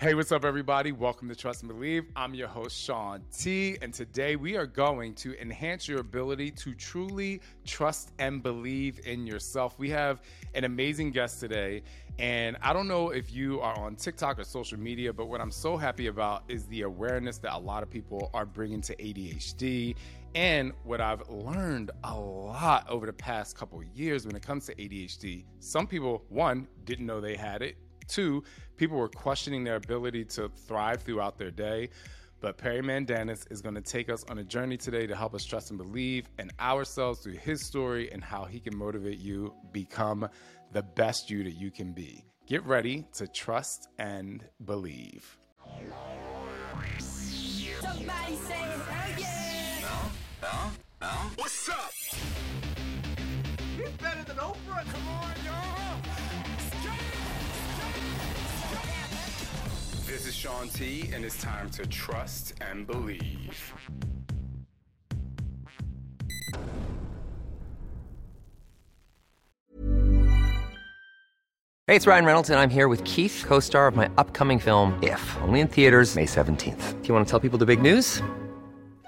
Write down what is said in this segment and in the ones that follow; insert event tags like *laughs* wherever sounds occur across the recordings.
Hey, what's up, everybody? Welcome to Trust and Believe. I'm your host, Shaun T, and today we are going to enhance your ability to truly trust and believe in yourself. We have an amazing guest today, and I don't know if you are on TikTok or social media, but what I'm so happy about is the awareness that a lot of people are bringing to ADHD. And what I've learned a lot over the past couple years when it comes to ADHD, some people, one, didn't know they had it Two, people were questioning their ability to thrive throughout their day. But Perry Mandanis is going to take us on a journey today to help us trust and believe in ourselves through his story and how he can motivate you become the best you that you can be. Get ready to trust and believe. Somebody say, oh yeah. No, no, no. What's up? He's better than Oprah. Come on, y'all. This is Shaun T, and it's time to trust and believe. Hey, it's Ryan Reynolds, and I'm here with Keith, co star of my upcoming film, If, only in theaters, May 17th. Do you want to tell people the big news?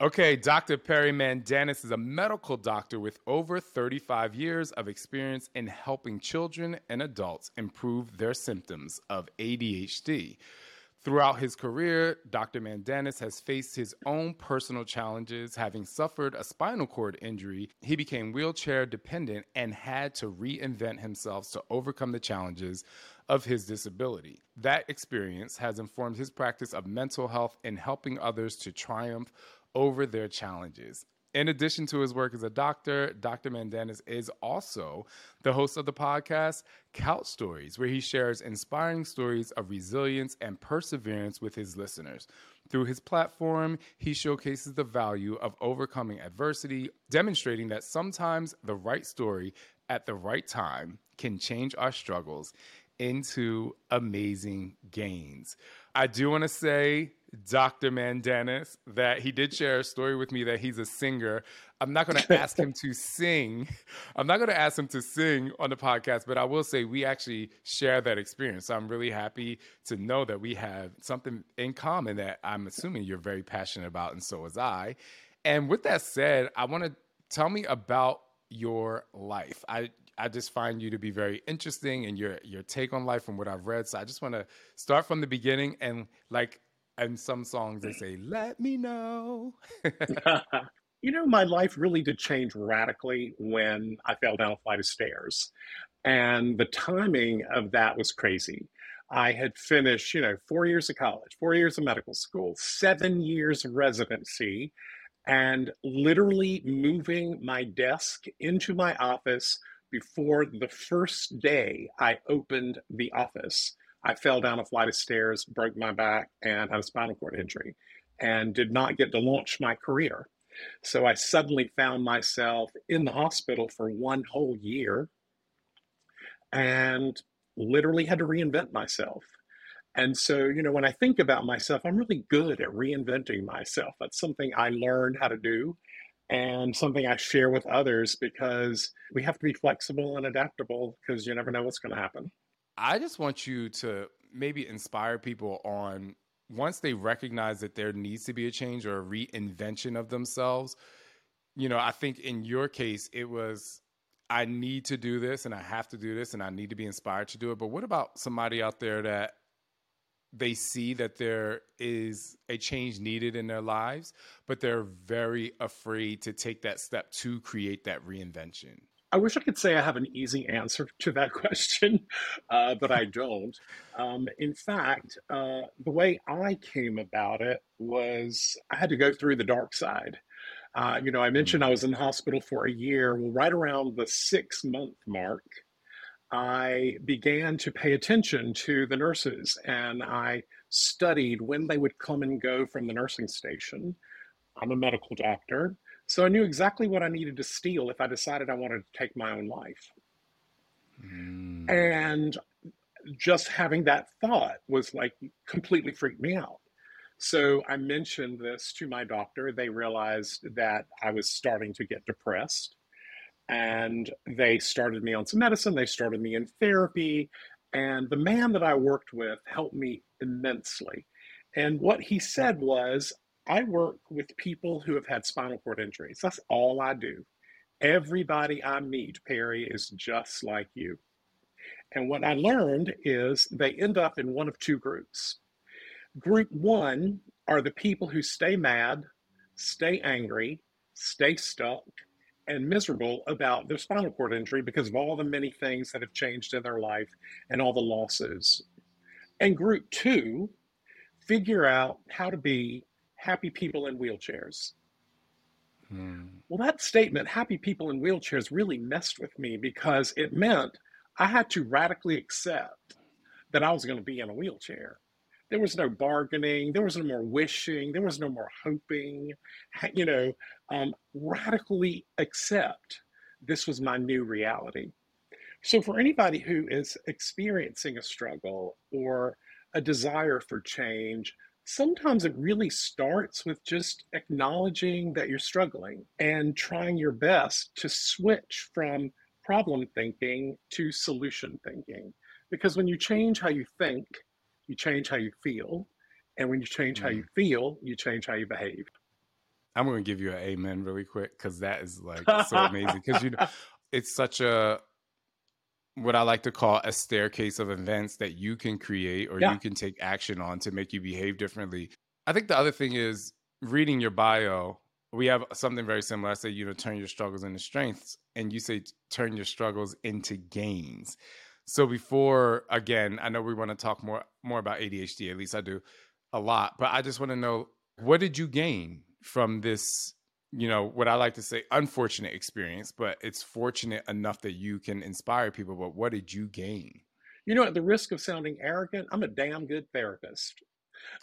Okay, Dr. Perry Mandanis is a medical doctor with over 35 years of experience in helping children and adults improve their symptoms of ADHD. Throughout his career, Dr. Mandanis has faced his own personal challenges. Having suffered a spinal cord injury, he became wheelchair dependent and had to reinvent himself to overcome the challenges of his disability. That experience has informed his practice of mental health and helping others to triumph over their challenges. In addition to his work as a doctor, Dr. Mandanis is also the host of the podcast Couch Stories, where he shares inspiring stories of resilience and perseverance with his listeners. Through his platform, he showcases the value of overcoming adversity, demonstrating that sometimes the right story at the right time can change our struggles into amazing gains. I do want to say Dr. Mandanis that he did share a story with me that he's a singer. I'm not going to ask him to *laughs* sing. I'm not going to ask him to sing on the podcast, but I will say we actually share that experience. So I'm really happy to know that we have something in common that I'm assuming you're very passionate about, and so was I. And with that said, I want to tell me about your life. I I just find you to be very interesting and your your take on life from what I've read. So I just want to start from the beginning and like and some songs they say, "Let me know." *laughs* you know, my life really did change radically when I fell down a flight of stairs, and the timing of that was crazy. I had finished, you know, four years of college, four years of medical school, seven years of residency, and literally moving my desk into my office before the first day I opened the office. I fell down a flight of stairs, broke my back, and had a spinal cord injury, and did not get to launch my career. So I suddenly found myself in the hospital for one whole year and literally had to reinvent myself. And so, you know, when I think about myself, I'm really good at reinventing myself. That's something I learned how to do and something I share with others because we have to be flexible and adaptable because you never know what's going to happen. I just want you to maybe inspire people on once they recognize that there needs to be a change or a reinvention of themselves. You know, I think in your case, it was I need to do this and I have to do this and I need to be inspired to do it. But what about somebody out there that they see that there is a change needed in their lives, but they're very afraid to take that step to create that reinvention? I wish I could say I have an easy answer *laughs* to that question, uh, but I don't. Um, in fact, uh, the way I came about it was I had to go through the dark side. Uh, you know, I mentioned I was in hospital for a year. Well, right around the six month mark, I began to pay attention to the nurses and I studied when they would come and go from the nursing station. I'm a medical doctor, so I knew exactly what I needed to steal if I decided I wanted to take my own life. Mm. And just having that thought was like completely freaked me out. So I mentioned this to my doctor. They realized that I was starting to get depressed and they started me on some medicine. They started me in therapy. And the man that I worked with helped me immensely. And what he said was, I work with people who have had spinal cord injuries. That's all I do. Everybody I meet, Perry, is just like you. And what I learned is they end up in one of two groups. Group one are the people who stay mad, stay angry, stay stuck, and miserable about their spinal cord injury because of all the many things that have changed in their life and all the losses. And group two, figure out how to be happy people in wheelchairs. Hmm. Well, that statement, happy people in wheelchairs, really messed with me because it meant I had to radically accept that I was going to be in a wheelchair. There was no bargaining. There was no more wishing. There was no more hoping. You know, um, radically accept this was my new reality. So, for anybody who is experiencing a struggle or a desire for change, sometimes it really starts with just acknowledging that you're struggling and trying your best to switch from problem thinking to solution thinking. Because when you change how you think, you change how you feel. And when you change mm. how you mm. feel, you change how you behave. I'm going to give you an amen really quick because that is like so amazing. Because you know, *laughs* it's such a what I like to call a staircase of events that you can create or yeah. you can take action on to make you behave differently. I think the other thing is reading your bio. We have something very similar. I say, you know, turn your struggles into strengths, and you say turn your struggles into gains. So before again, I know we want to talk more more about ADHD. At least I do a lot, but I just want to know what did you gain from this? You know, what I like to say, unfortunate experience, but it's fortunate enough that you can inspire people. But what did you gain? You know, at the risk of sounding arrogant, I'm a damn good therapist.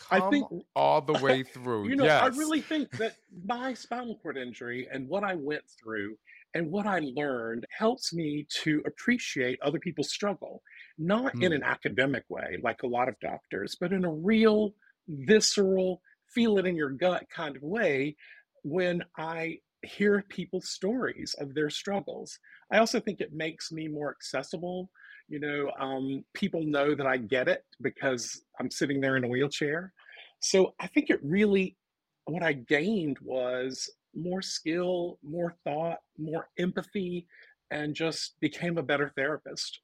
Come I think all the way *laughs* through. you know, yes. I really think that my spinal cord injury and what I went through and what I learned helps me to appreciate other people's struggle, not mm. in an academic way, like a lot of doctors, but in a real, visceral, feel it in your gut kind of way when I hear people's stories of their struggles. I also think it makes me more accessible. You know, um, people know that I get it because I'm sitting there in a wheelchair. So I think it really, what I gained was more skill, more thought, more empathy, and just became a better therapist.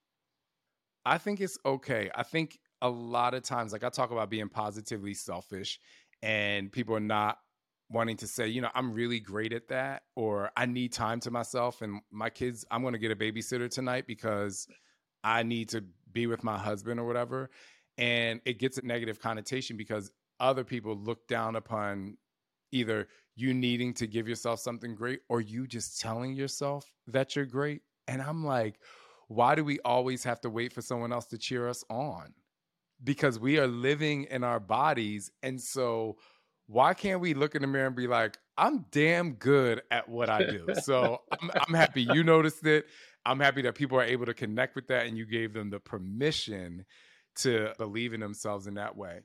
I think it's okay. I think a lot of times, like I talk about being positively selfish, and people are not wanting to say, you know, I'm really great at that, or I need time to myself. And my kids, I'm going to get a babysitter tonight because I need to be with my husband or whatever. And it gets a negative connotation because other people look down upon either you needing to give yourself something great or you just telling yourself that you're great. And I'm like, why do we always have to wait for someone else to cheer us on? Because we are living in our bodies. And so, why can't we look in the mirror and be like, I'm damn good at what I do? *laughs* So, I'm, I'm happy you noticed it. I'm happy that people are able to connect with that and you gave them the permission to believe in themselves in that way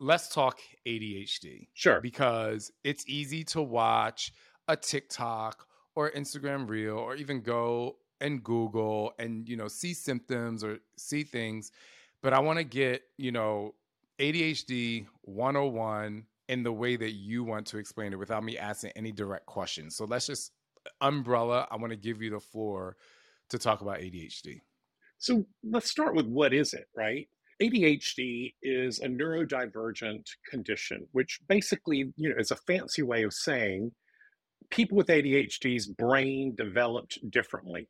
let's talk ADHD. Sure. Because it's easy to watch a TikTok or Instagram reel or even go and Google and, you know, see symptoms or see things. But I want to get, you know, ADHD 101 in the way that you want to explain it without me asking any direct questions. So let's just umbrella. I want to give you the floor to talk about ADHD. So let's start with what is it, right? ADHD is a neurodivergent condition, which basically, you know, is a fancy way of saying people with ADHD's brain developed differently.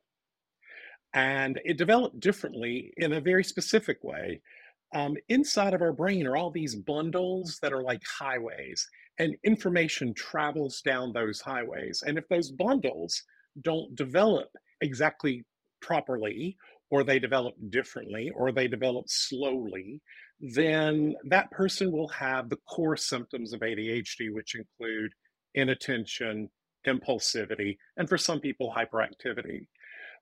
And it developed differently in a very specific way. Um, inside of our brain are all these bundles that are like highways, and information travels down those highways. And if those bundles don't develop exactly properly, or they develop differently, or they develop slowly, then that person will have the core symptoms of ADHD, which include inattention, impulsivity, and for some people, hyperactivity.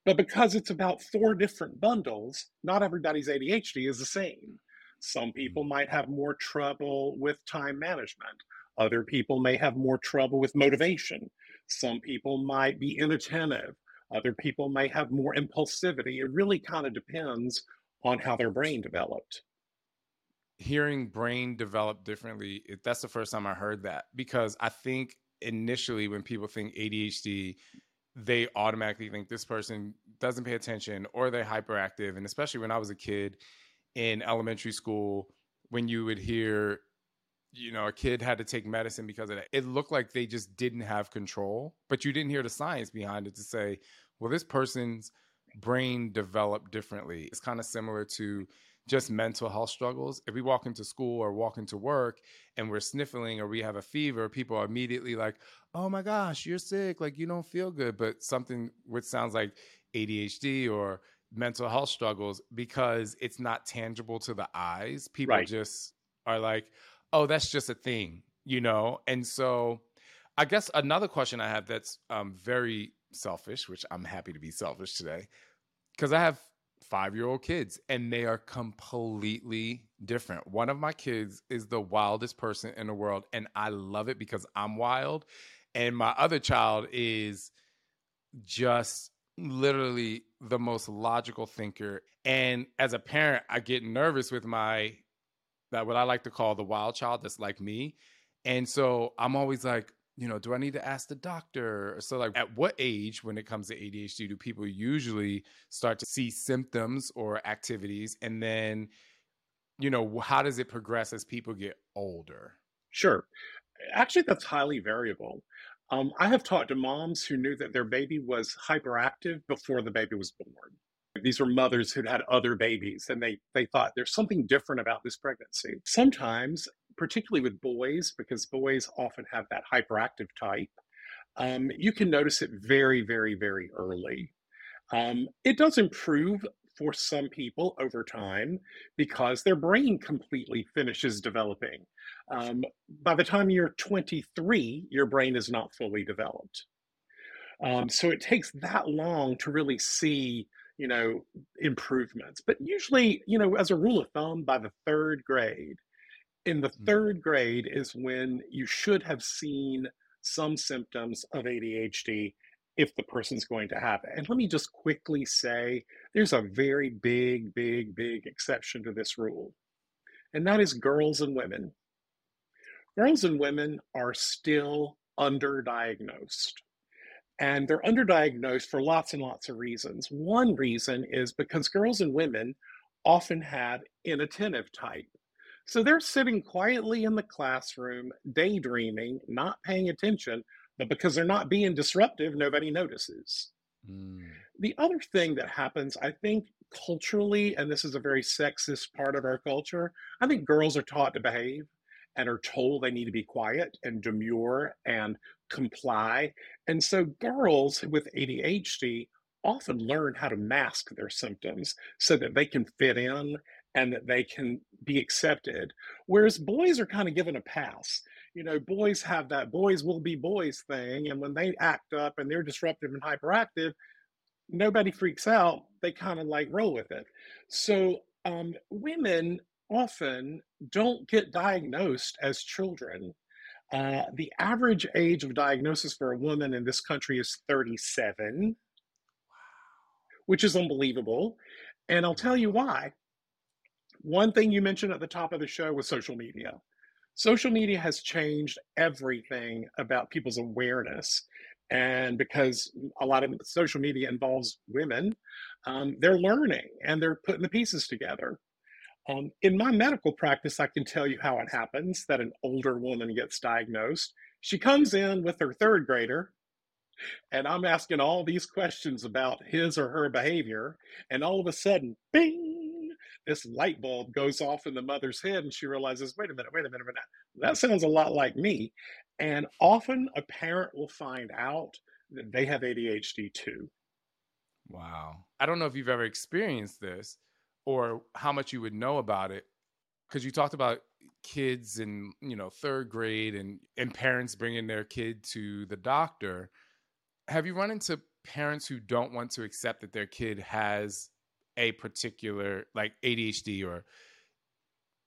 But because it's about four different bundles, not everybody's ADHD is the same. Some people mm. might have more trouble with time management. Other people may have more trouble with motivation. Some people might be inattentive. Other people may have more impulsivity. It really kind of depends on how their brain developed. Hearing brain develop differently, that's the first time I heard that because I think initially when people think ADHD, they automatically think this person doesn't pay attention or they're hyperactive. And especially when I was a kid in elementary school, when you would hear, you know, a kid had to take medicine because of that, it looked like they just didn't have control, but you didn't hear the science behind it to say, well, this person's brain developed differently. It's kind of similar to just mental health struggles. If we walk into school or walk into work and we're sniffling or we have a fever, people are immediately like, oh my gosh, you're sick. Like you don't feel good. But something which sounds like ADHD or mental health struggles because it's not tangible to the eyes. People right. just are like, oh, that's just a thing, you know? And so I guess another question I have that's um, very selfish, which I'm happy to be selfish today, because I have five year old kids and they are completely different. One of my kids is the wildest person in the world, and I love it because I'm wild. And my other child is just literally the most logical thinker. And as a parent, I get nervous with my that what I like to call the wild child that's like me. And so I'm always like, you know, do I need to ask the doctor? So, like, at what age, when it comes to ADHD, do people usually start to see symptoms or activities? And then, you know, how does it progress as people get older? Sure. Actually, that's highly variable. Um, I have talked to moms who knew that their baby was hyperactive before the baby was born. These were mothers who'd had other babies and they, they thought there's something different about this pregnancy. Sometimes particularly with boys, because boys often have that hyperactive type, um, you can notice it very, very, very early. Um, it does improve for some people over time because their brain completely finishes developing. Um, by the time you're 23, your brain is not fully developed. Um, so it takes that long to really see, you know, improvements. But usually, you know, as a rule of thumb, by the third grade, in the mm. third grade is when you should have seen some symptoms of ADHD if the person's going to have it. And let me just quickly say there's a very big, big, big exception to this rule, and that is girls and women. Girls and women are still underdiagnosed. And they're underdiagnosed for lots and lots of reasons. One reason is because girls and women often have inattentive type. So they're sitting quietly in the classroom, daydreaming, not paying attention, but because they're not being disruptive, nobody notices. Mm. The other thing that happens, I think, culturally, and this is a very sexist part of our culture, I think girls are taught to behave and are told they need to be quiet and demure and comply. And so girls with ADHD often learn how to mask their symptoms so that they can fit in and that they can be accepted. Whereas boys are kind of given a pass. You know, boys have that boys will be boys thing. And when they act up and they're disruptive and hyperactive, nobody freaks out. They kind of like roll with it. So um, women often don't get diagnosed as children. Uh, the average age of diagnosis for a woman in this country is 37, which is unbelievable. And I'll tell you why one thing you mentioned at the top of the show was social media. Social media has changed everything about people's awareness. And because a lot of social media involves women, um, they're learning and they're putting the pieces together. Um, in my medical practice, I can tell you how it happens that an older woman gets diagnosed. She comes in with her third grader, and I'm asking all these questions about his or her behavior, and all of a sudden, bing, this light bulb goes off in the mother's head, and she realizes, wait a minute, wait a minute, wait a minute. That mm. sounds a lot like me. And often a parent will find out that they have ADHD too. Wow. I don't know if you've ever experienced this or how much you would know about it because you talked about kids in you know third grade and and parents bringing their kid to the doctor have you run into parents who don't want to accept that their kid has a particular like ADHD or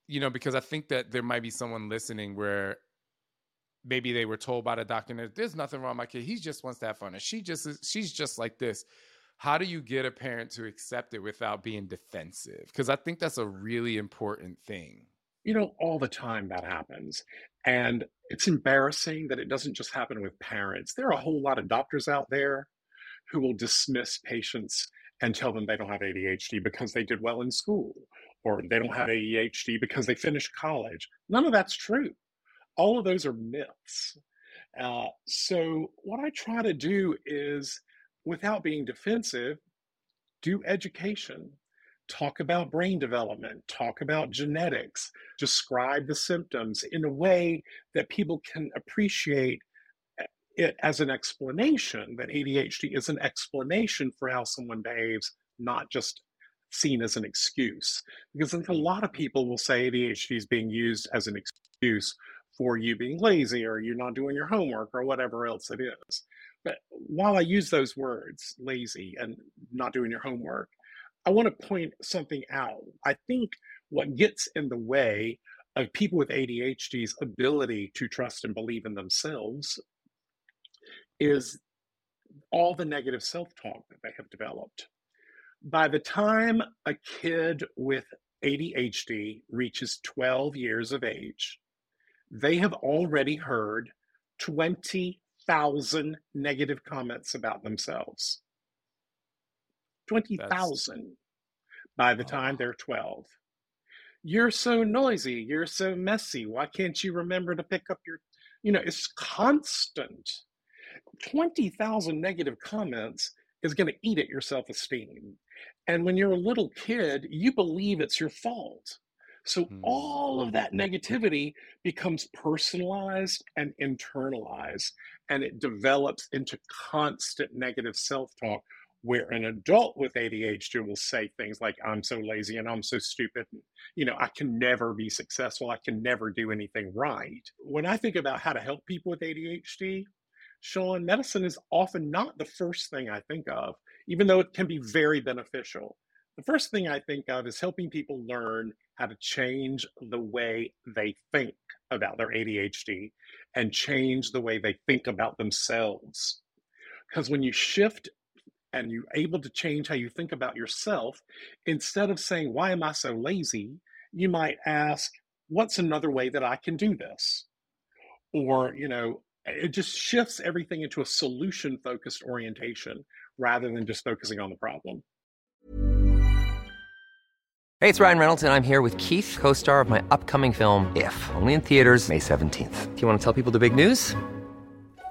you know because I think that there might be someone listening where maybe they were told by the doctor that there's nothing wrong with my kid. He just wants to have fun. And she just is, she's just like this. How do you get a parent to accept it without being defensive? Because i think that's a really important thing. You know all the time that happens. And it's embarrassing that it doesn't just happen with parents. There are a whole lot of doctors out there who will dismiss patients and tell them they don't have adhd because they did well in school or they don't have adhd because they finished college. None of that's true. All of those are myths. Uh, so what i try to do is without being defensive, do education. Talk about brain development, talk about genetics, describe the symptoms in a way that people can appreciate it as an explanation, that ADHD is an explanation for how someone behaves, not just seen as an excuse. Because I think a mm. lot of people will say ADHD is being used as an excuse for you being lazy or you're not doing your homework or whatever else it is. But while I use those words, lazy and not doing your homework, I want to point something out. I think what gets in the way of people with ADHD's ability to trust and believe in themselves is all the negative self talk that they have developed. By the time a kid with ADHD reaches 12 years of age, they have already heard 20 20,000 negative comments about themselves. 20,000 by the time they're 12. You're so noisy. You're so messy. Why can't you remember to pick up your, you know, it's constant. 20,000 negative comments is going to eat at your self esteem. And when you're a little kid, you believe it's your fault. So mm. all of that negativity becomes personalized and internalized, and it develops into constant negative self talk. Where an adult with ADHD will say things like, I'm so lazy and I'm so stupid. You know, I can never be successful. I can never do anything right. When I think about how to help people with ADHD, Shaun, medicine is often not the first thing I think of, even though it can be very beneficial. The first thing I think of is helping people learn how to change the way they think about their ADHD and change the way they think about themselves. Because when you shift and you're able to change how you think about yourself, instead of saying, Why am I so lazy? you might ask, What's another way that I can do this? Or, you know, it just shifts everything into a solution focused orientation rather than just focusing on the problem. Hey, it's Ryan Reynolds, and I'm here with Keith, co star of my upcoming film, If, only in theaters, May 17th. Do you want to tell people the big news?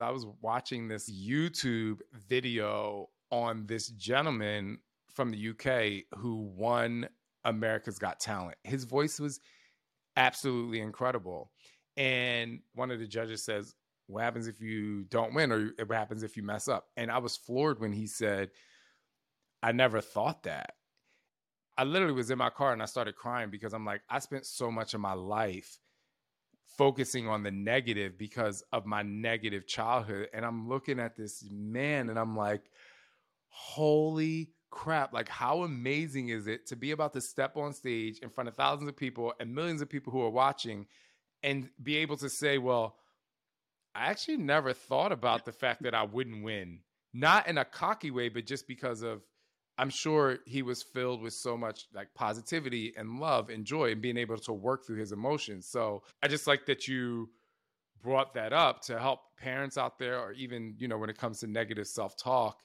I was watching this YouTube video on this gentleman from the UK who won America's Got Talent. His voice was absolutely incredible. And one of the judges says, What happens if you don't win, or what happens if you mess up? And I was floored when he said, I never thought that. I literally was in my car and I started crying because I'm like, I spent so much of my life focusing on the negative because of my negative childhood. And I'm looking at this man and I'm like, holy crap. Like, how amazing is it to be about to step on stage in front of thousands of people and millions of people who are watching and be able to say, well, I actually never thought about the fact that I wouldn't win. Not in a cocky way, but just because of I'm sure he was filled with so much like positivity and love and joy and being able to work through his emotions. So I just like that you brought that up to help parents out there or even, you know, when it comes to negative self-talk.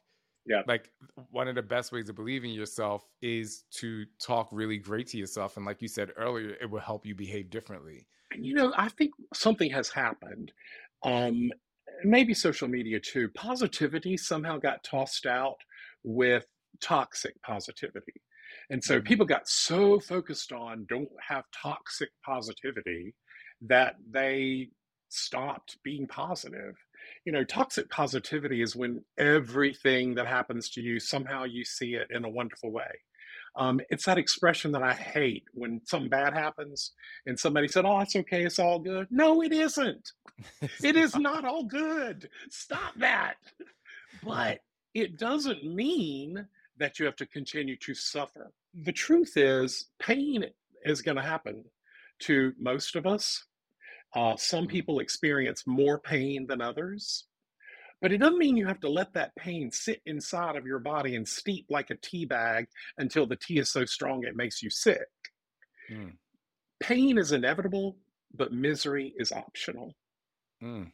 Yeah. Like one of the best ways to believe in yourself is to talk really great to yourself. And like you said earlier, it will help you behave differently. And you know, I think something has happened. Um, maybe social media too. Positivity somehow got tossed out with toxic positivity. And so Mhm. people got so focused on don't have toxic positivity that they stopped being positive. You know, toxic positivity is when everything that happens to you, somehow you see it in a wonderful way. Um, it's that expression that I hate when something bad happens and somebody said, Oh, it's okay, it's all good. No, it isn't. *laughs* It is not all good. Stop that. But it doesn't mean that you have to continue to suffer. The truth is, pain is going to happen to most of us. Uh, some people experience more pain than others. But it doesn't mean you have to let that pain sit inside of your body and steep like a tea bag until the tea is so strong it makes you sick. Mm, Pain is inevitable, but misery is optional. mm.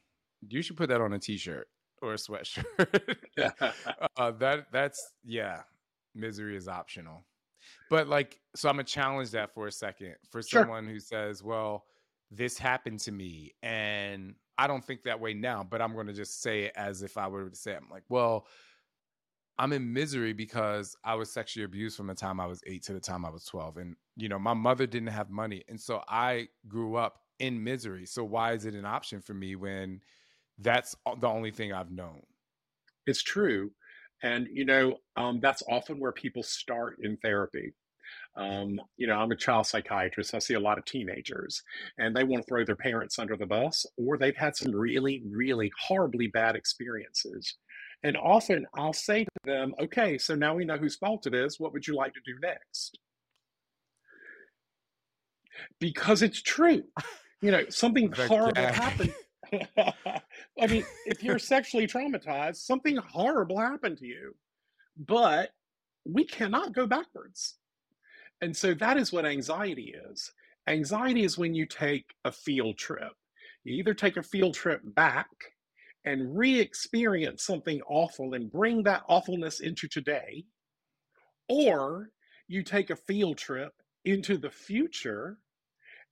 You should put that on a t-shirt or a sweatshirt. *laughs* *laughs* uh, that that's yeah, misery is optional. But like, so I'm gonna challenge that for a second for Sure. someone who says, "Well, this happened to me, and I don't think that way now." But I'm gonna just say it as if I were to say, it. "I'm like, well, I'm in misery because I was sexually abused from the time I was eight to the time I was 12, and you know, my mother didn't have money, and so I grew up in misery. So why is it an option for me when that's the only thing I've known?" It's true. And, you know, um, that's often where people start in therapy. Um, you know, I'm a child psychiatrist. I see a lot of teenagers and they want to throw their parents under the bus, or they've had some really, really horribly bad experiences. And often I'll say to them, okay, so now we know whose fault it is. What would you like to do next? Because it's true. *laughs* You know, something horrible happened. *laughs* I mean, if you're sexually traumatized, something horrible happened to you, but we cannot go backwards. And so that is what anxiety is. Anxiety is when you take a field trip. You either take a field trip back and re experience something awful and bring that awfulness into today, or you take a field trip into the future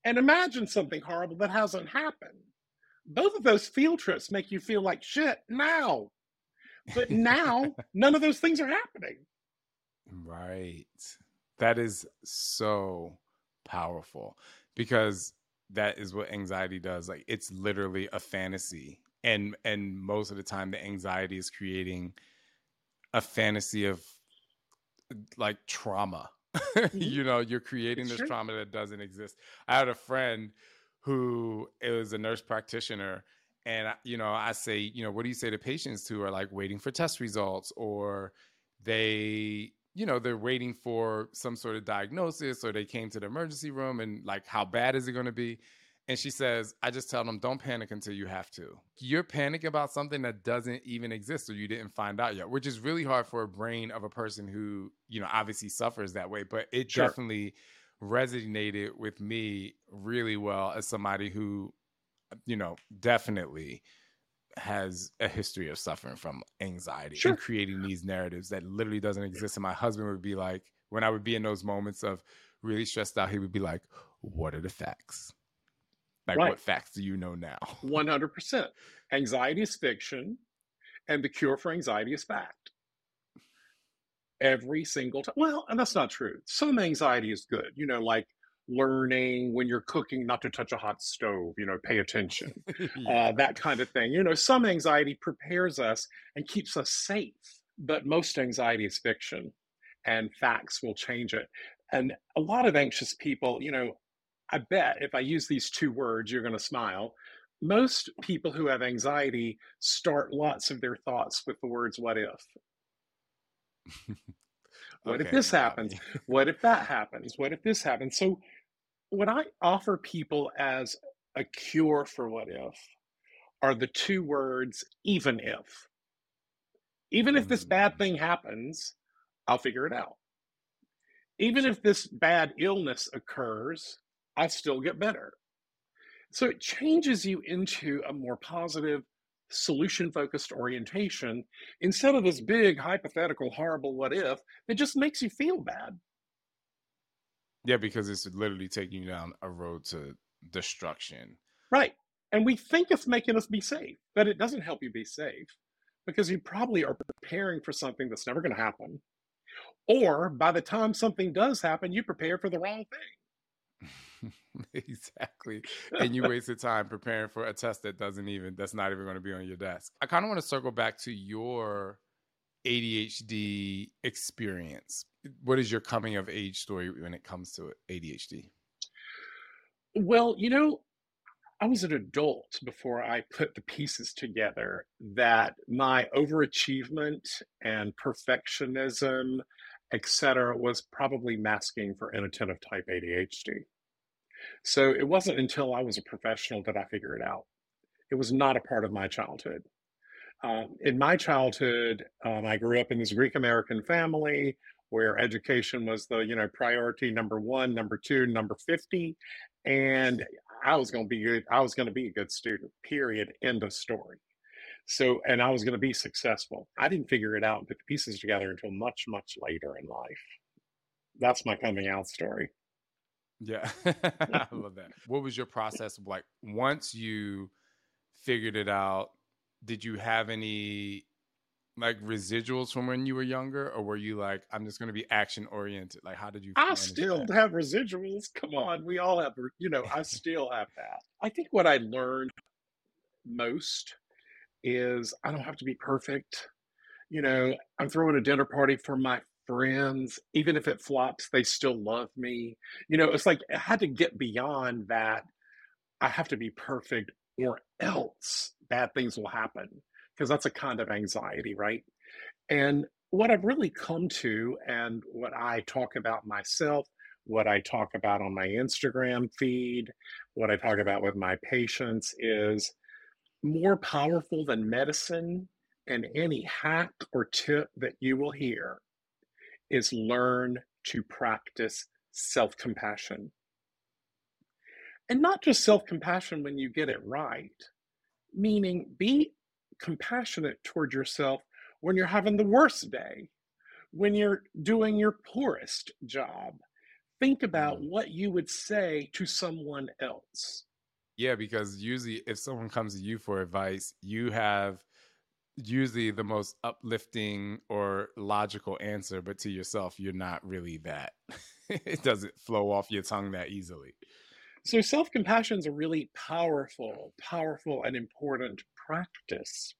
and imagine something horrible that hasn't happened. Both of those field trips make you feel like shit now. But now, *laughs* none of those things are happening. Right. That is so powerful because that is what anxiety does. Like it's literally a fantasy. And and most of the time the anxiety is creating a fantasy of like trauma. *laughs* Mm-hmm. you know, you're creating It's this true. trauma that doesn't exist. I had a friend who was a nurse practitioner and you know i say you know what do you say to patients who are like waiting for test results or they you know they're waiting for some sort of diagnosis or they came to the emergency room and like how bad is it going to be and she says i just tell them don't panic until you have to you're panicking about something that doesn't even exist or you didn't find out yet which is really hard for a brain of a person who you know obviously suffers that way but it Sure. definitely resonated with me really well as somebody who you know definitely has a history of suffering from anxiety Sure. and creating these narratives that literally doesn't exist and my husband would be like when i would be in those moments of really stressed out he would be like what are the facts like Right. what facts do you know now 100%. Anxiety is fiction, and the cure for anxiety is fact. Every single time. Well, and that's not true. Some anxiety is good, you know, like learning when you're cooking not to touch a hot stove, you know, pay attention, *laughs* Yeah. uh, that kind of thing. You know, some anxiety prepares us and keeps us safe, but most anxiety is fiction, and facts will change it. And a lot of anxious people, you know, I bet if I use these two words, you're going to smile. Most people who have anxiety start lots of their thoughts with the words, what if? *laughs* What if this happens? *laughs* What if that happens? What if this happens? So, what I offer people as a cure for what if are the two words even if. Even if this bad Mm. thing happens, I'll figure it out. Even if this bad illness occurs, I still get better. So it changes you into a more positive, solution focused orientation instead of this big, hypothetical, horrible what if that just makes you feel bad. Yeah, because it's literally taking you down a road to destruction. Right. And we think it's making us be safe, but it doesn't help you be safe because you probably are preparing for something that's never going to happen. Or by the time something does happen, you prepare for the wrong thing. *laughs* *laughs* exactly. And you wasted time preparing for a test that doesn't even that's not even going to be on your desk. I kind of want to circle back to your ADHD experience. What is your coming of age story when it comes to ADHD? Well, you know, I was an adult before I put the pieces together that my overachievement and perfectionism, et cetera, was probably masking for inattentive type ADHD. So it wasn't until I was a professional that I figured it out. It was not a part of my childhood. Um, in my childhood, um, I grew up in this Greek American family where education was the you know priority number one, number two, number fifty, and I was going to be good. I was going to be a good student. Period. End of story. So, and I was going to be successful. I didn't figure it out and put the pieces together until much, much later in life. That's my coming out story. Yeah. *laughs* I *laughs* love that. What was your process like once you figured it out? Did you have any like residuals from when you were younger or were you like I'm just going to be action oriented? Like how did you I still that? have residuals. Come on, we all have, you know, I *laughs* still have that. I think what I learned most is I don't have to be perfect. You know, I'm throwing a dinner party for my friends. Even if it flops, they still love me. You know, it's like I had to get beyond that. I have to be perfect or else bad things will happen because that's a kind of anxiety, right? And what I've really come to, and what I talk about myself, what I talk about on my Instagram feed, what I talk about with my patients is more powerful than medicine and any hack or tip that you will hear is learn to practice self compassion. And not just self compassion when you get it right, meaning be compassionate toward yourself when you're having the worst day, when you're doing your poorest job. Think about Mm. what you would say to someone else. Yeah, because usually if someone comes to you for advice, you have usually the most uplifting or logical answer, but to yourself, you're not really that. *laughs* it doesn't flow off your tongue that easily. So, self compassion is a really powerful, powerful, and important practice.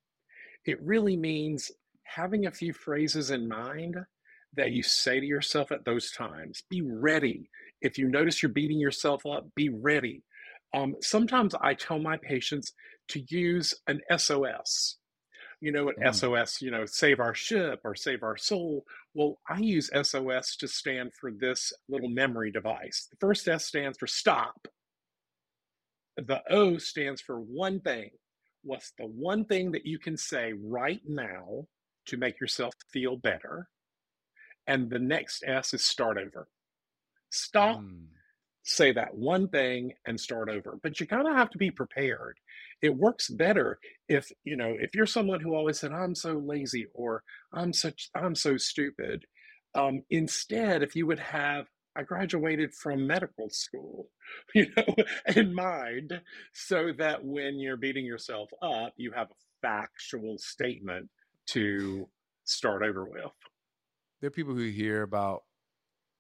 It really means having a few phrases in mind that you say to yourself at those times. Be ready. If you notice you're beating yourself up, be ready. Um, sometimes I tell my patients to use an SOS. You know, an Mm. SOS, you know, save our ship or save our soul. Well, I use SOS to stand for this little memory device. The first S stands for stop. The O stands for one thing. What's the one thing that you can say right now to make yourself feel better? And the next S is start over. Stop, Mm. say that one thing, and start over. But you kind of have to be prepared. It works better if, you know, if you're someone who always said, I'm so lazy or I'm such, I'm so stupid. Um, instead, if you would have, I graduated from medical school, *laughs* you know, in mind, so that when you're beating yourself up, you have a factual statement to start over with. There are people who hear about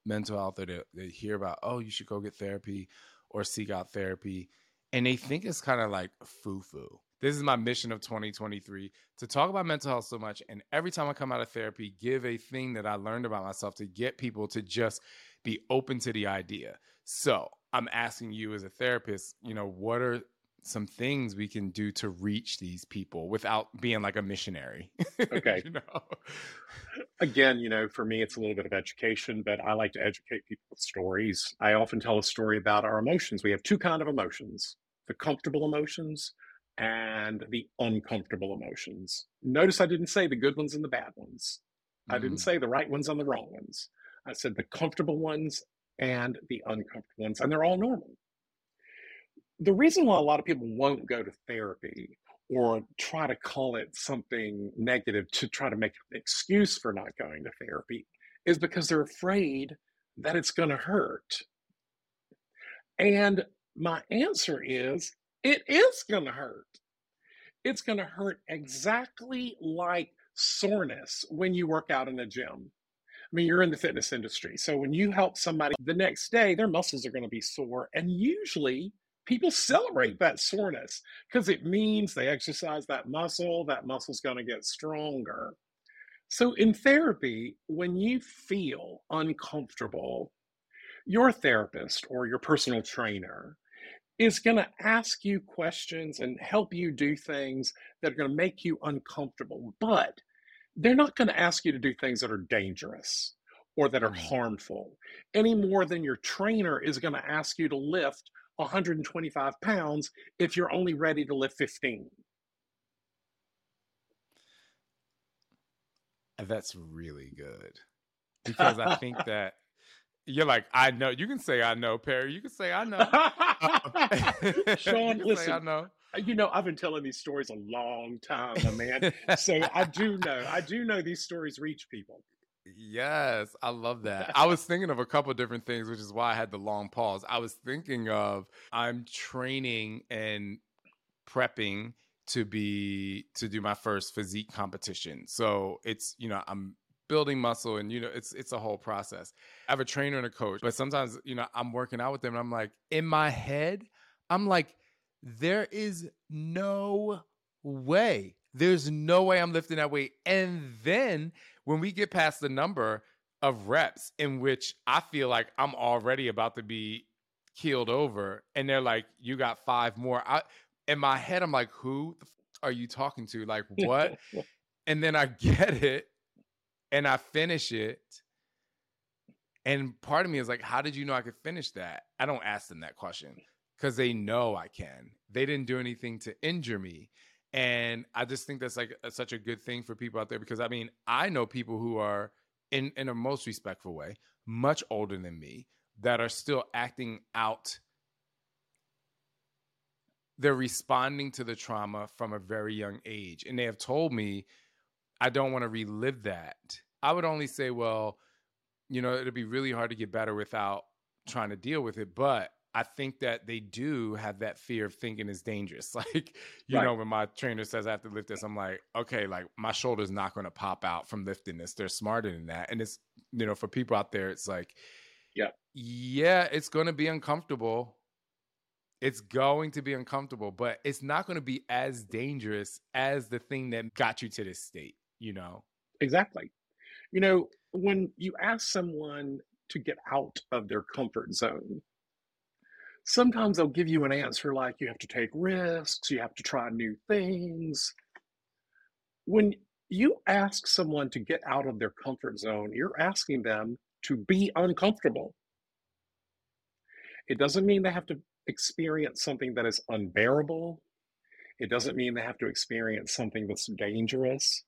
mental health or they, they hear about, oh, you should go get therapy or seek out therapy. And they think it's kind of like foo foo. This is my mission of 2023 to talk about mental health so much. And every time I come out of therapy, give a thing that I learned about myself to get people to just be open to the idea. So I'm asking you as a therapist, you know, what are some things we can do to reach these people without being like a missionary? *laughs* Okay. you know? Again, you know, for me, it's a little bit of education, but I like to educate people with stories. I often tell a story about our emotions. We have two kind of emotions. The comfortable emotions and the uncomfortable emotions. Notice I didn't say the good ones and the bad ones. I didn't Mm. say the right ones and the wrong ones. I said the comfortable ones and the uncomfortable ones, and they're all normal. The reason why a lot of people won't go to therapy or try to call it something negative to try to make an excuse for not going to therapy is because they're afraid that it's going to hurt. And my answer is it is going to hurt. It's going to hurt exactly like soreness when you work out in a gym. I mean, you're in the fitness industry. So when you help somebody the next day, their muscles are going to be sore. And usually people celebrate that soreness because it means they exercise that muscle, that muscle's going to get stronger. So in therapy, when you feel uncomfortable, your therapist or your personal trainer is going to ask you questions and help you do things that are going to make you uncomfortable. But they're not going to ask you to do things that are dangerous or that are harmful any more than your trainer is going to ask you to lift 125 pounds if you're only ready to lift 15. That's really good because I think *laughs* that you're like, I know. You can say I know, Perry. You can say I know. Uh, *laughs* *laughs* Shaun, say I listen, know. you know, I've been telling these stories a long time, man. So I do know, I do know these stories reach people. Yes, I love *laughs* that. I was thinking of a couple different things, which is why I had the long pause. I was thinking of I'm training and prepping to be to do my first physique competition. So it's, you know, I'm building muscle and you know, it's it's a whole process. I have a trainer and a coach, but sometimes, you know, I'm working out with them and I'm like in my head, I'm like there is no way. There's no way I'm lifting that weight. And then when we get past the number of reps in which I feel like I'm already about to be keeled over, and they're like, "You got five more." I, in my head, I'm like, "Who the f- are you talking to? Like what?" *laughs* and then I get it, and I finish it. And part of me is like, "How did you know I could finish that?" I don't ask them that question because they know I can. They didn't do anything to injure me. And I just think that's like a, such a good thing for people out there because I mean, I know people who are in in a most respectful way, much older than me, that are still acting out. They're responding to the trauma from a very young age. And they have told me, I don't want to relive that. I would only say, well, you know, it'll be really hard to get better without trying to deal with it. But I think that they do have that fear of thinking is dangerous. *laughs* Like, you Right. know, when my trainer says I have to lift this, I'm like, okay, like my shoulder's not going to pop out from lifting this. They're smarter than that. And it's, you know, for people out there, it's like, Yeah. yeah, it's going to be uncomfortable. It's going to be uncomfortable, but it's not going to be as dangerous as the thing that got you to this state, you know? Exactly. You know, when you ask someone to get out of their comfort zone, sometimes they'll give you an answer like you have to take risks, you have to try new things. When you ask someone to get out of their comfort zone, you're asking them to be uncomfortable. It doesn't mean they have to experience something that is unbearable. It doesn't mean they have to experience something that's dangerous,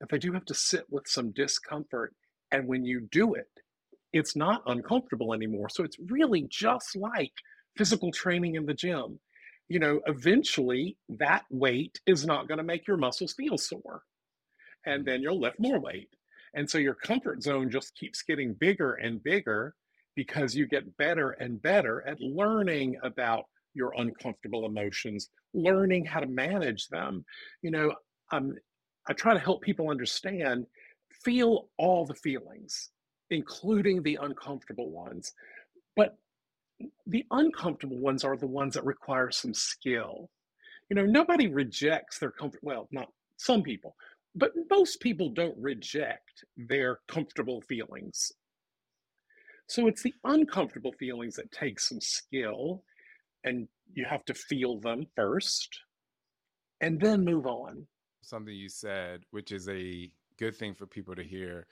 but they do have to sit with some discomfort. And when you do it, it's not uncomfortable anymore. So it's really just like physical training in the gym. You know, eventually that weight is not going to make your muscles feel sore. And then you'll lift more weight. And so your comfort zone just keeps getting bigger and bigger because you get better and better at learning about your uncomfortable emotions, learning how to manage them. You know, um, I try to help people understand feel all the feelings, including the uncomfortable ones. But the uncomfortable ones are the ones that require some skill. You know, nobody rejects their comfort. Well, not some people, but most people don't reject their comfortable feelings. So it's the uncomfortable feelings that take some skill, and you have to feel them first and then move on. Something you said, which is a good thing for people to hear.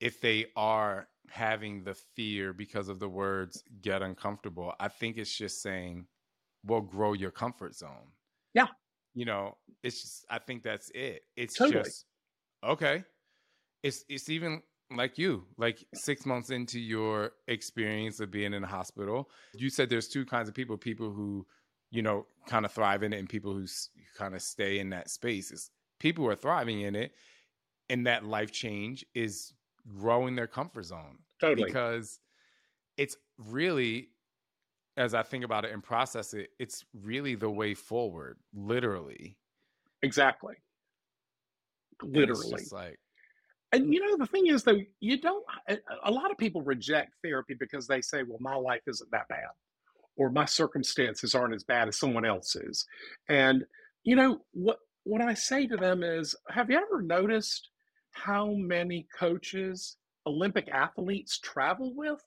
If they are having the fear because of the words get uncomfortable, I think it's just saying will grow your comfort zone. Yeah. You know, it's just I think that's it. It's Totally. just okay. It's it's even like you, like six months into your experience of being in a hospital. You said there's two kinds of people: people who, you know, kind of thrive in it, and people who kind of stay in that space. It's people who are thriving in it, and that life change is growing their comfort zone Totally. because it's really as i think about it and process it it's really the way forward literally exactly. Literally. like And you know, the thing is, though, you don't, a lot of people reject therapy because they say, well, my life isn't that bad, or my circumstances aren't as bad as someone else's. And, you know, what, what I say to them is, have you ever noticed how many coaches Olympic athletes travel with?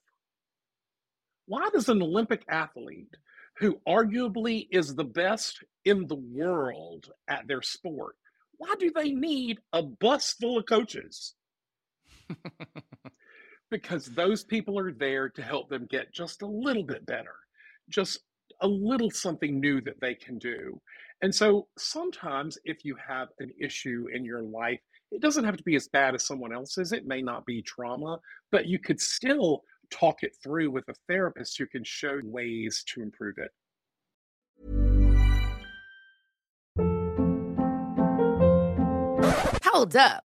Why does an Olympic athlete who arguably is the best in the world at their sport, why do they need a bus full of coaches? *laughs* because those people are there to help them get just a little bit better, just a little something new that they can do. And so sometimes if you have an issue in your life, it doesn't have to be as bad as someone else's. It may not be trauma, but you could still talk it through with a therapist who can show ways to improve it. Hold up.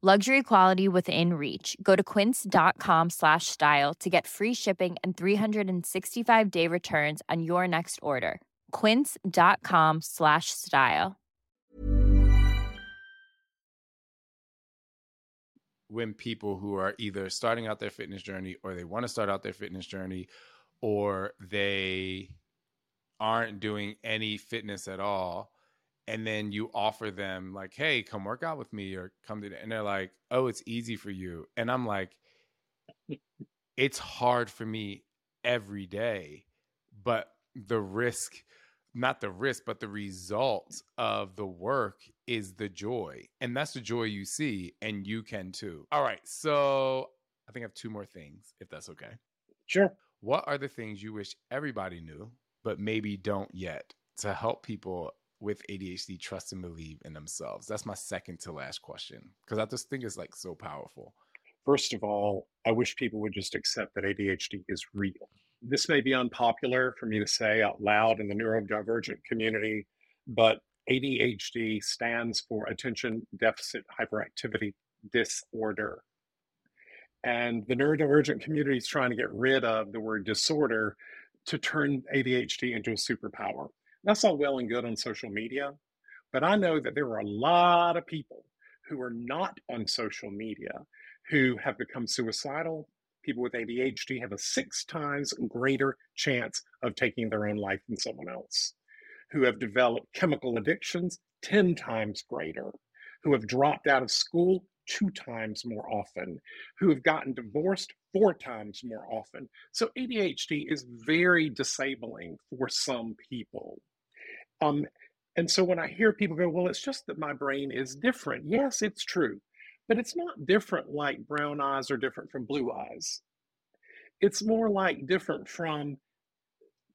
Luxury quality within reach. Go to quince.com slash style to get free shipping and 365 day returns on your next order. Quince.com slash style. when people who are either starting out their fitness journey or they want to start out their fitness journey or they aren't doing any fitness at all and then you offer them like hey come work out with me or come to and they're like oh it's easy for you and i'm like mm. it's hard for me every day but the risk not the risk but the result of the work is the joy and that's the joy you see and you can too. All right so i think i have two more things if that's okay. Sure. what are the things you wish everybody knew but maybe don't yet to help people with ADHD trust and believe in themselves? That's my second to last question because I just think it's like so powerful. First of all, I wish people would just accept that ADHD is real. This may be unpopular for me to say out loud in the neurodivergent community, but ADHD stands for Attention Deficit Hyperactivity Disorder. And the neurodivergent community is trying to get rid of the word disorder to turn ADHD into a superpower. That's all well and good on social media, but I know that there are a lot of people who are not on social media who have become suicidal. People with ADHD have a six times greater chance of taking their own life than someone else, who have developed chemical addictions 10 times greater, who have dropped out of school two times more often, who have gotten divorced four times more often. So ADHD is very disabling for some people. Um, and so when I hear people go, well, it's just that my brain is different. Yes, it's true, but it's not different like brown eyes are different from blue eyes. It's more like different from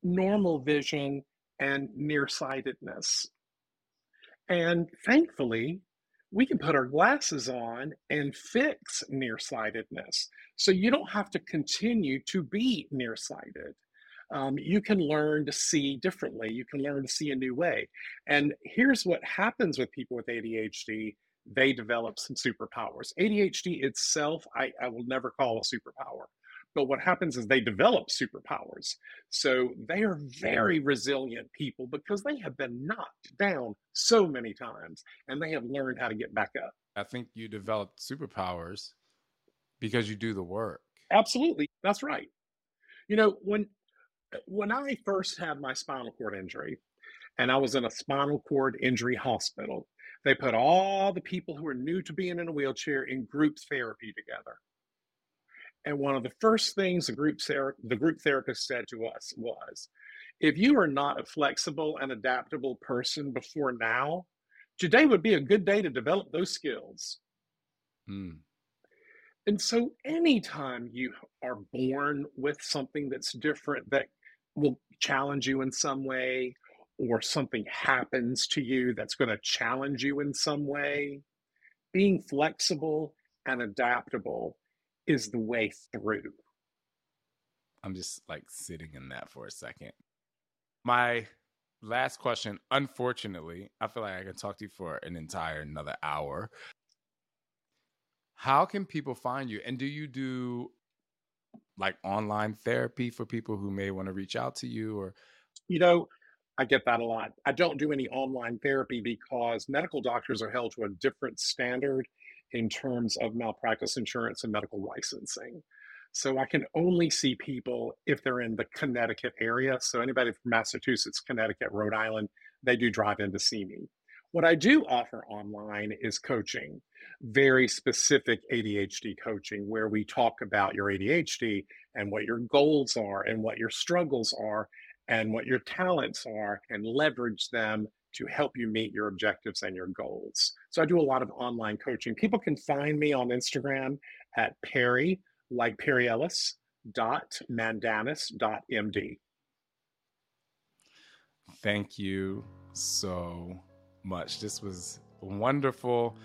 normal vision and nearsightedness. And thankfully, we can put our glasses on and fix nearsightedness. So you don't have to continue to be nearsighted. Um, you can learn to see differently. You can learn to see a new way. And here's what happens with people with ADHD they develop some superpowers. ADHD itself, I, I will never call a superpower. But what happens is they develop superpowers. So they are very resilient people because they have been knocked down so many times and they have learned how to get back up. I think you develop superpowers because you do the work. Absolutely. That's right. You know, when when I first had my spinal cord injury and I was in a spinal cord injury hospital, they put all the people who were new to being in a wheelchair in group therapy together. And one of the first things the group, ther- the group therapist said to us was, if you are not a flexible and adaptable person before now, today would be a good day to develop those skills. Mm. And so, anytime you are born with something that's different that will challenge you in some way, or something happens to you that's going to challenge you in some way, being flexible and adaptable is the way through. I'm just like sitting in that for a second. My last question, unfortunately, I feel like I can talk to you for an entire another hour. How can people find you? And do you do like online therapy for people who may want to reach out to you or you know I get that a lot. I don't do any online therapy because medical doctors are held to a different standard in terms of malpractice insurance and medical licensing. So I can only see people if they're in the Connecticut area. So anybody from Massachusetts, Connecticut, Rhode Island, they do drive in to see me. What I do offer online is coaching, very specific ADHD coaching, where we talk about your ADHD and what your goals are and what your struggles are and what your talents are and leverage them to help you meet your objectives and your goals. So I do a lot of online coaching. People can find me on Instagram at Perry, like Perry Ellis, dot dot md. Thank you so much. This was wonderful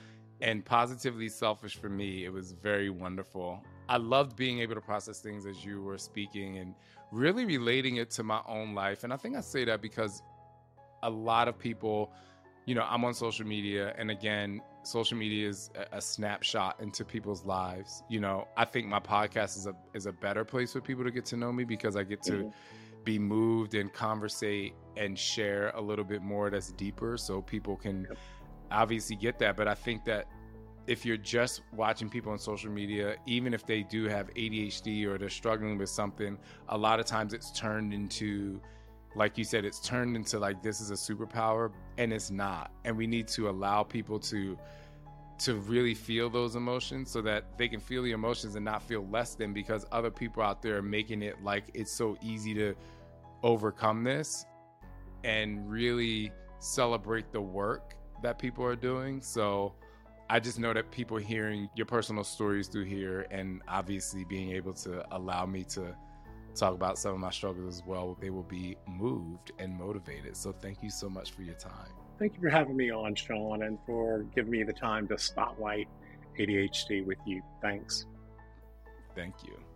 and positively selfish for me. It was very wonderful. I loved being able to process things as you were speaking and really relating it to my own life. And I think I say that because a lot of people, you know, I'm on social media, and again, social media is a, snapshot into people's lives. You know, I think my podcast is a is a better place for people to get to know me because I get to mm-hmm. Be moved and conversate and share a little bit more that's deeper, so people can obviously get that. But I think that if you're just watching people on social media, even if they do have ADHD or they're struggling with something, a lot of times it's turned into, like you said, it's turned into like this is a superpower, and it's not. And we need to allow people to to really feel those emotions so that they can feel the emotions and not feel less than because other people out there are making it like it's so easy to overcome this and really celebrate the work that people are doing. So I just know that people hearing your personal stories through here and obviously being able to allow me to talk about some of my struggles as well, they will be moved and motivated. So thank you so much for your time. Thank you for having me on, Shaun, and for giving me the time to spotlight ADHD with you. Thanks. Thank you.